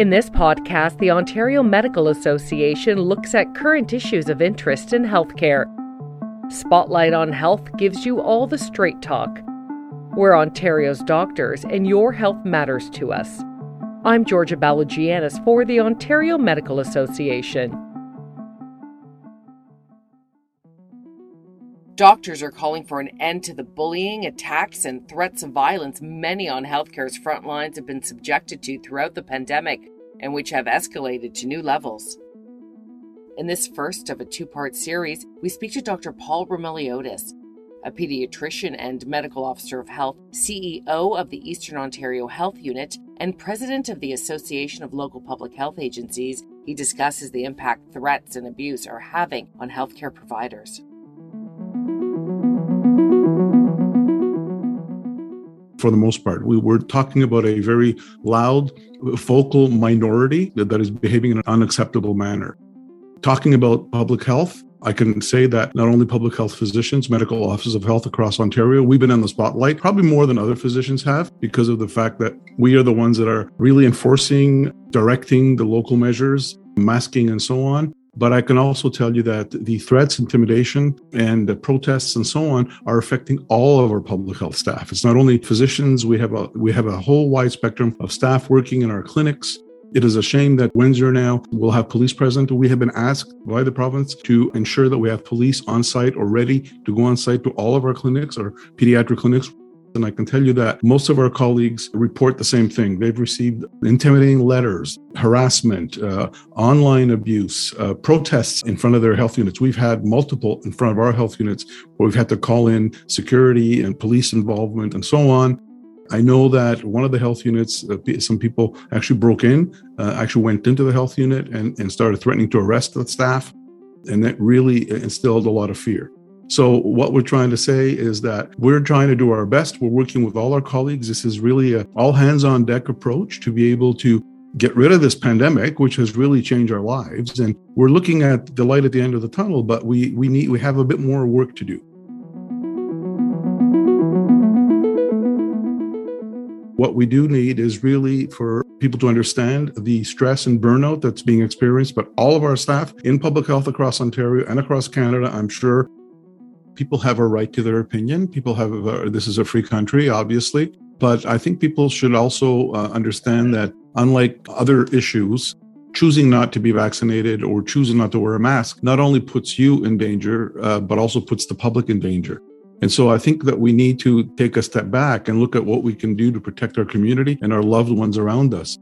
In this podcast, the Ontario Medical Association looks at current issues of interest in healthcare. Spotlight on Health gives you all the straight talk. We're Ontario's doctors, and your health matters to us. I'm Georgia Balagianis for the Ontario Medical Association. Doctors are calling for an end to the bullying, attacks, and threats of violence many on healthcare's front lines have been subjected to throughout the pandemic and which have escalated to new levels. In this first of a two part series, we speak to Dr. Paul Roumeliotis, a pediatrician and medical officer of health, CEO of the Eastern Ontario Health Unit, and president of the Association of Local Public Health Agencies. He discusses the impact threats and abuse are having on healthcare providers. For the most part. We were talking about a very loud, vocal minority that, that is behaving in an unacceptable manner. Talking about public health, I can say that not only public health physicians, medical offices of health across Ontario, we've been in the spotlight probably more than other physicians have because of the fact that we are the ones that are really enforcing, directing the local measures, masking, and so on. But I can also tell you that the threats, intimidation, and the protests and so on are affecting all of our public health staff. It's not only physicians, we have a we have a whole wide spectrum of staff working in our clinics. It is a shame that Windsor now will have police present. We have been asked by the province to ensure that we have police on site or ready to go on site to all of our clinics or pediatric clinics and I can tell you that most of our colleagues report the same thing. They've received intimidating letters, harassment, uh, online abuse, uh, protests in front of their health units. We've had multiple in front of our health units where we've had to call in security and police involvement and so on. I know that one of the health units, uh, some people actually broke in, uh, actually went into the health unit and, and started threatening to arrest the staff. And that really instilled a lot of fear. So, what we're trying to say is that we're trying to do our best. We're working with all our colleagues. This is really a all hands on deck approach to be able to get rid of this pandemic, which has really changed our lives. And we're looking at the light at the end of the tunnel, but we, we need, we have a bit more work to do. What we do need is really for people to understand the stress and burnout that's being experienced, but all of our staff in public health across Ontario and across Canada, I'm sure, people have a right to their opinion. People have, a, this is a free country, obviously. But I think people should also uh, understand that, unlike other issues, choosing not to be vaccinated or choosing not to wear a mask not only puts you in danger, uh, but also puts the public in danger. And so I think that we need to take a step back and look at what we can do to protect our community and our loved ones around us.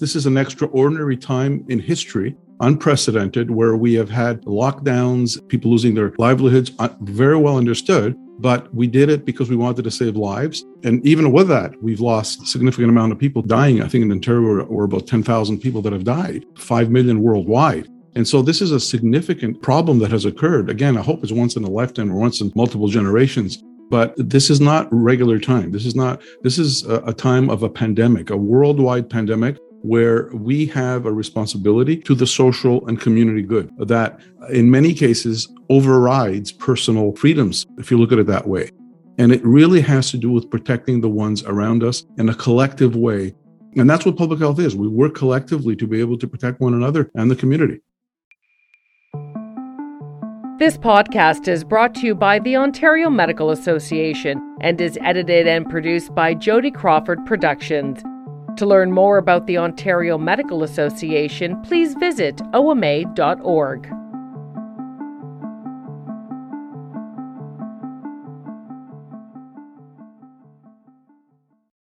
This is an extraordinary time in history unprecedented where we have had lockdowns, people losing their livelihoods, uh, very well understood. But we did it because we wanted to save lives. And even with that, we've lost a significant amount of people dying. I think in Ontario, we're about 10,000 people that have died, 5 million worldwide. And so this is a significant problem that has occurred. Again, I hope it's once in a lifetime or once in multiple generations. But this is not regular time. This is not, this is a, a time of a pandemic, a worldwide pandemic where we have a responsibility to the social and community good that in many cases overrides personal freedoms, if you look at it that way. And it really has to do with protecting the ones around us in a collective way. And that's what public health is. We work collectively to be able to protect one another and the community. This podcast is brought to you by the Ontario Medical Association and is edited and produced by Jody Crawford Productions. To learn more about the Ontario Medical Association, please visit oma.org.